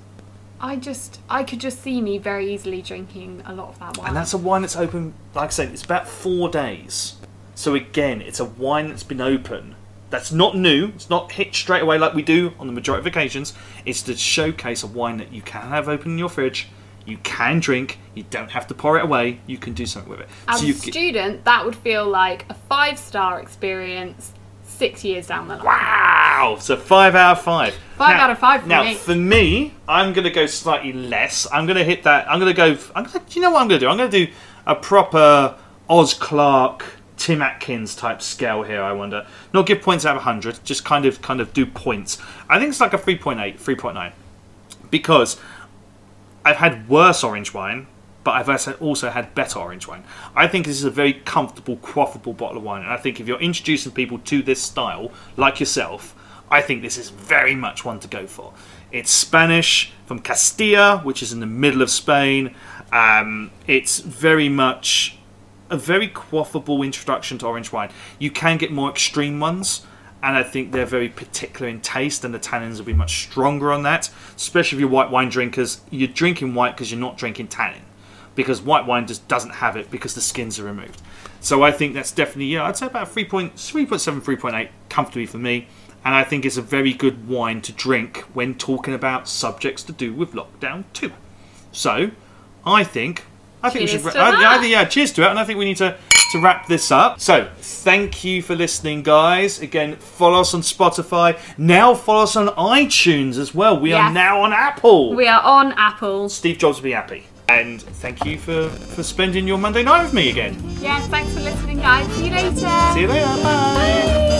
I just I could just see me very easily drinking a lot of that wine. And that's a wine that's open, like I said, it's about four days. So again, it's a wine that's been open. That's not new. It's not hit straight away like we do on the majority of occasions. It's to showcase a wine that you can have open in your fridge. You can drink. You don't have to pour it away. You can do something with it. As so a student, that would feel like a five star experience, six years down the line. Wow! So five out of five. Five out of five for now, me. for me, I'm gonna go slightly less. I'm gonna hit that. I'm gonna go. I'm gonna. Do you know what I'm gonna do? I'm gonna do a proper Oz Clarke, Tim Atkins type scale here. I wonder. Not give points out of hundred. Just kind of, kind of do points. I think it's like a 3.8, 3.9, because I've had worse orange wine, but I've also- had better orange wine. I think this is a very comfortable, quaffable bottle of wine, and I think if you're introducing people to this style, like yourself, I think this is very much one to go for. It's Spanish from Castilla, which is in the middle of Spain. Um, it's very much a very quaffable introduction to orange wine. You can get more extreme ones, and I think they're very particular in taste, and the tannins will be much stronger on that. Especially if you're white wine drinkers, you're drinking white because you're not drinking tannin, because white wine just doesn't have it because the skins are removed. So I think that's definitely yeah, I'd say about 3.7, 3.8 comfortably for me. And I think it's a very good wine to drink when talking about subjects to do with lockdown too. So, I think I think we should. I, I think- yeah, cheers to it. And I think we need to to wrap this up. So, thank you for listening, guys. Again, follow us on Spotify. Now follow us on iTunes as well. We are now on Apple. We are on Apple. Steve Jobs will be happy. And thank you for for spending your Monday night with me again. Yeah, thanks for listening, guys. See you later. See you later. Bye.